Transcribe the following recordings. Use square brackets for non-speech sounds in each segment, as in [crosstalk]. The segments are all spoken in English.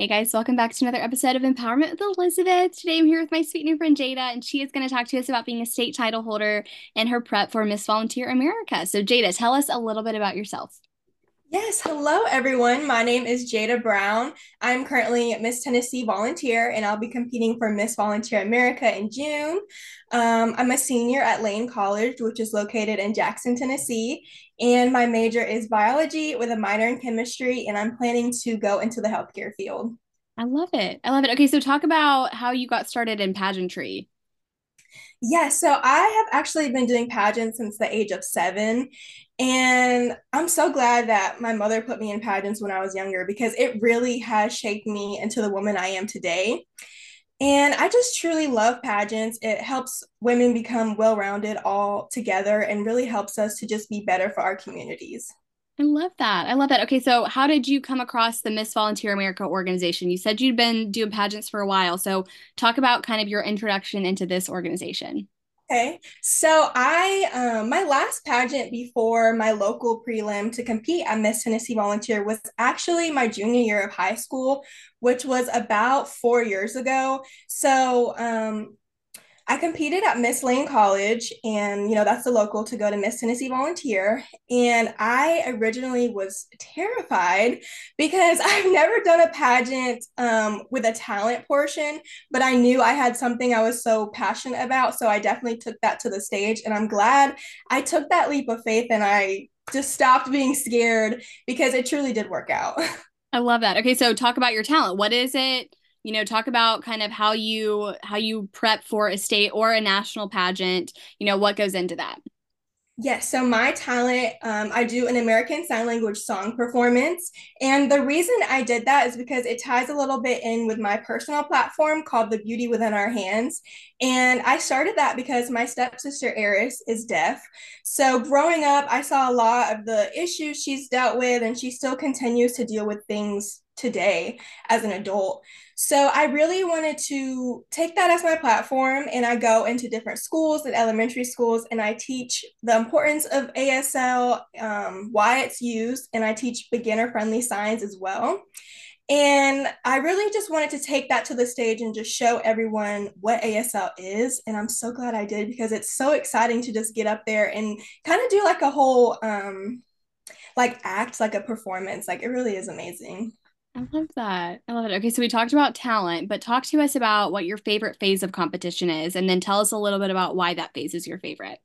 Hey guys, welcome back to another episode of Empowerment with Elizabeth. Today I'm here with my sweet new friend Jada, and she is going to talk to us about being a state title holder and her prep for Miss Volunteer America. So, Jada, tell us a little bit about yourself. Yes, hello everyone. My name is Jada Brown. I'm currently Miss Tennessee Volunteer and I'll be competing for Miss Volunteer America in June. Um, I'm a senior at Lane College, which is located in Jackson, Tennessee, and my major is biology with a minor in chemistry, and I'm planning to go into the healthcare field. I love it. I love it. Okay, so talk about how you got started in pageantry. Yeah, so I have actually been doing pageants since the age of seven. And I'm so glad that my mother put me in pageants when I was younger because it really has shaped me into the woman I am today. And I just truly love pageants. It helps women become well rounded all together and really helps us to just be better for our communities. I love that. I love that. Okay, so how did you come across the Miss Volunteer America organization? You said you'd been doing pageants for a while. So talk about kind of your introduction into this organization. Okay, so I um, my last pageant before my local prelim to compete at Miss Tennessee Volunteer was actually my junior year of high school, which was about four years ago. So um, I competed at Miss Lane College, and you know, that's the local to go to Miss Tennessee Volunteer. And I originally was terrified because [laughs] I've never done a pageant um, with a talent portion, but I knew I had something I was so passionate about. So I definitely took that to the stage, and I'm glad I took that leap of faith and I just stopped being scared because it truly did work out. [laughs] I love that. Okay, so talk about your talent. What is it? You know talk about kind of how you how you prep for a state or a national pageant you know what goes into that Yes, so my talent, um, I do an American Sign Language song performance. And the reason I did that is because it ties a little bit in with my personal platform called The Beauty Within Our Hands. And I started that because my stepsister Eris is deaf. So growing up, I saw a lot of the issues she's dealt with, and she still continues to deal with things today as an adult. So I really wanted to take that as my platform and I go into different schools and elementary schools and I teach the importance of ASL, um, why it's used, and I teach beginner friendly signs as well. And I really just wanted to take that to the stage and just show everyone what ASL is. And I'm so glad I did because it's so exciting to just get up there and kind of do like a whole um like act like a performance. Like it really is amazing. I love that. I love it. Okay, so we talked about talent, but talk to us about what your favorite phase of competition is, and then tell us a little bit about why that phase is your favorite.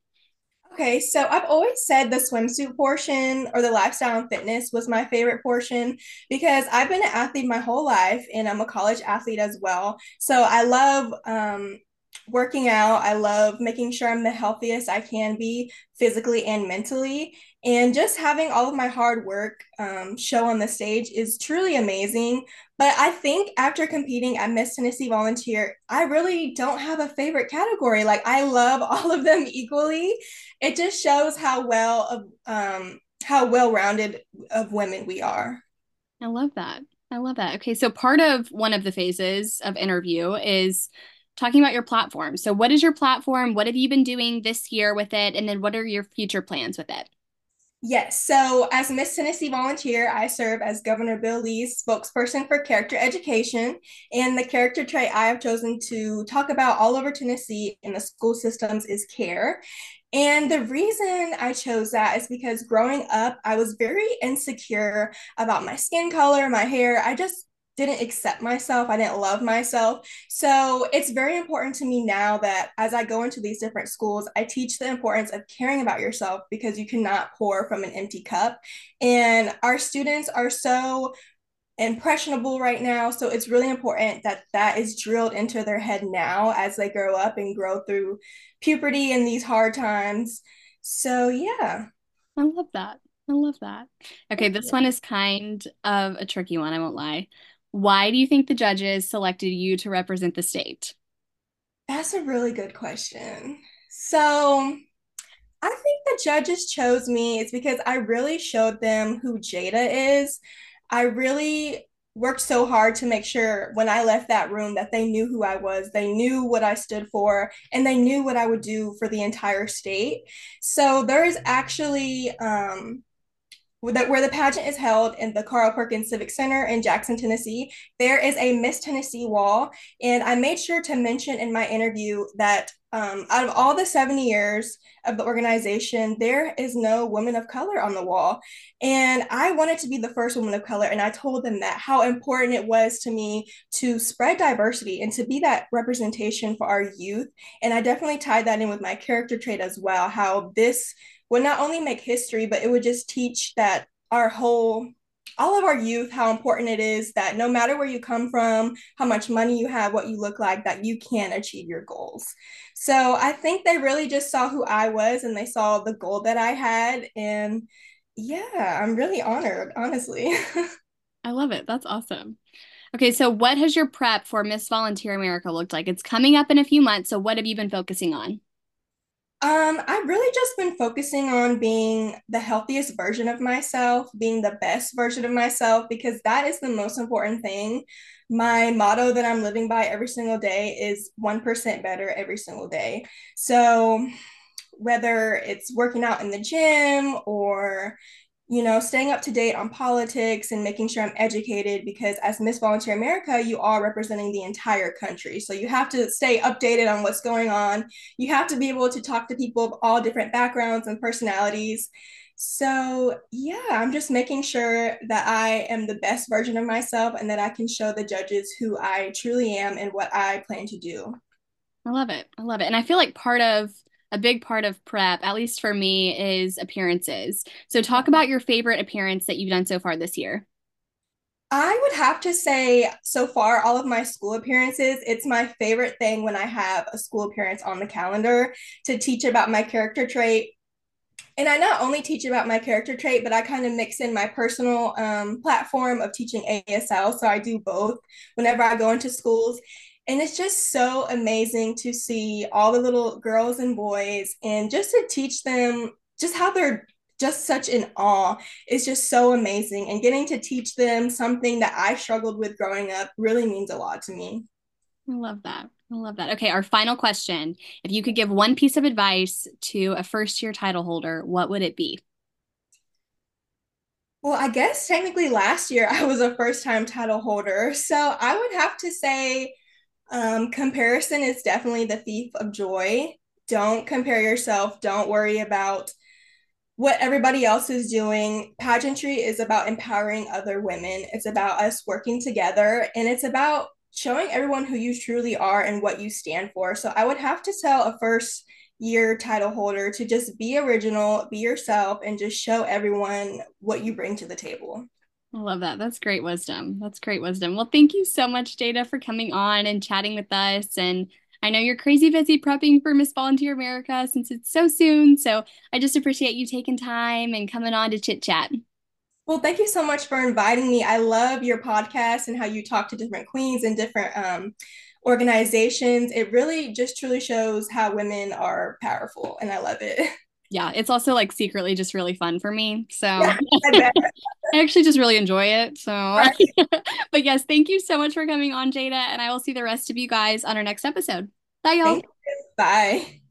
Okay, so I've always said the swimsuit portion or the lifestyle and fitness was my favorite portion because I've been an athlete my whole life and I'm a college athlete as well. So I love um, working out. I love making sure I'm the healthiest I can be physically and mentally. And just having all of my hard work um, show on the stage is truly amazing. But I think after competing at Miss Tennessee Volunteer, I really don't have a favorite category. Like I love [laughs] all of them equally. It just shows how well um, how well rounded of women we are. I love that. I love that. Okay, so part of one of the phases of interview is talking about your platform. So, what is your platform? What have you been doing this year with it? And then, what are your future plans with it? Yes. So, as Miss Tennessee volunteer, I serve as Governor Bill Lee's spokesperson for character education. And the character trait I have chosen to talk about all over Tennessee in the school systems is care. And the reason I chose that is because growing up, I was very insecure about my skin color, my hair. I just didn't accept myself. I didn't love myself. So it's very important to me now that as I go into these different schools, I teach the importance of caring about yourself because you cannot pour from an empty cup. And our students are so impressionable right now. So it's really important that that is drilled into their head now as they grow up and grow through puberty and these hard times. So, yeah. I love that. I love that. Okay, this one is kind of a tricky one, I won't lie. Why do you think the judges selected you to represent the state? That's a really good question. So, I think the judges chose me is because I really showed them who Jada is. I really worked so hard to make sure when I left that room that they knew who I was, they knew what I stood for, and they knew what I would do for the entire state. So there's actually um, where the pageant is held in the Carl Perkins Civic Center in Jackson, Tennessee, there is a Miss Tennessee wall. And I made sure to mention in my interview that um, out of all the 70 years of the organization, there is no woman of color on the wall. And I wanted to be the first woman of color. And I told them that how important it was to me to spread diversity and to be that representation for our youth. And I definitely tied that in with my character trait as well, how this would not only make history, but it would just teach that our whole all of our youth how important it is that no matter where you come from, how much money you have, what you look like, that you can achieve your goals. So I think they really just saw who I was and they saw the goal that I had. And yeah, I'm really honored, honestly. [laughs] I love it. That's awesome. Okay, so what has your prep for Miss Volunteer America looked like? It's coming up in a few months. So what have you been focusing on? Um, I've really just been focusing on being the healthiest version of myself, being the best version of myself, because that is the most important thing. My motto that I'm living by every single day is 1% better every single day. So, whether it's working out in the gym or you know, staying up to date on politics and making sure I'm educated because as Miss Volunteer America, you are representing the entire country. So you have to stay updated on what's going on. You have to be able to talk to people of all different backgrounds and personalities. So, yeah, I'm just making sure that I am the best version of myself and that I can show the judges who I truly am and what I plan to do. I love it. I love it. And I feel like part of a big part of prep, at least for me, is appearances. So, talk about your favorite appearance that you've done so far this year. I would have to say, so far, all of my school appearances, it's my favorite thing when I have a school appearance on the calendar to teach about my character trait. And I not only teach about my character trait, but I kind of mix in my personal um, platform of teaching ASL. So I do both whenever I go into schools. And it's just so amazing to see all the little girls and boys and just to teach them just how they're just such an awe is just so amazing. And getting to teach them something that I struggled with growing up really means a lot to me. I love that. I love that. Okay, our final question. If you could give one piece of advice to a first year title holder, what would it be? Well, I guess technically last year [laughs] I was a first time title holder. So I would have to say um, comparison is definitely the thief of joy. Don't compare yourself. Don't worry about what everybody else is doing. Pageantry is about empowering other women. It's about us working together and it's about showing everyone who you truly are and what you stand for. So I would have to tell a first year title holder to just be original, be yourself, and just show everyone what you bring to the table. I love that. That's great wisdom. That's great wisdom. Well, thank you so much, Jada, for coming on and chatting with us. And I know you're crazy busy prepping for Miss Volunteer America since it's so soon. So I just appreciate you taking time and coming on to chit chat. Well, thank you so much for inviting me. I love your podcast and how you talk to different queens and different um, organizations. It really just truly shows how women are powerful, and I love it. [laughs] yeah, it's also like secretly just really fun for me. So yeah, [laughs] I, I, actually just really enjoy it. So, right. [laughs] but yes, thank you so much for coming on, Jada. And I will see the rest of you guys on our next episode. Bye, y'all. Bye.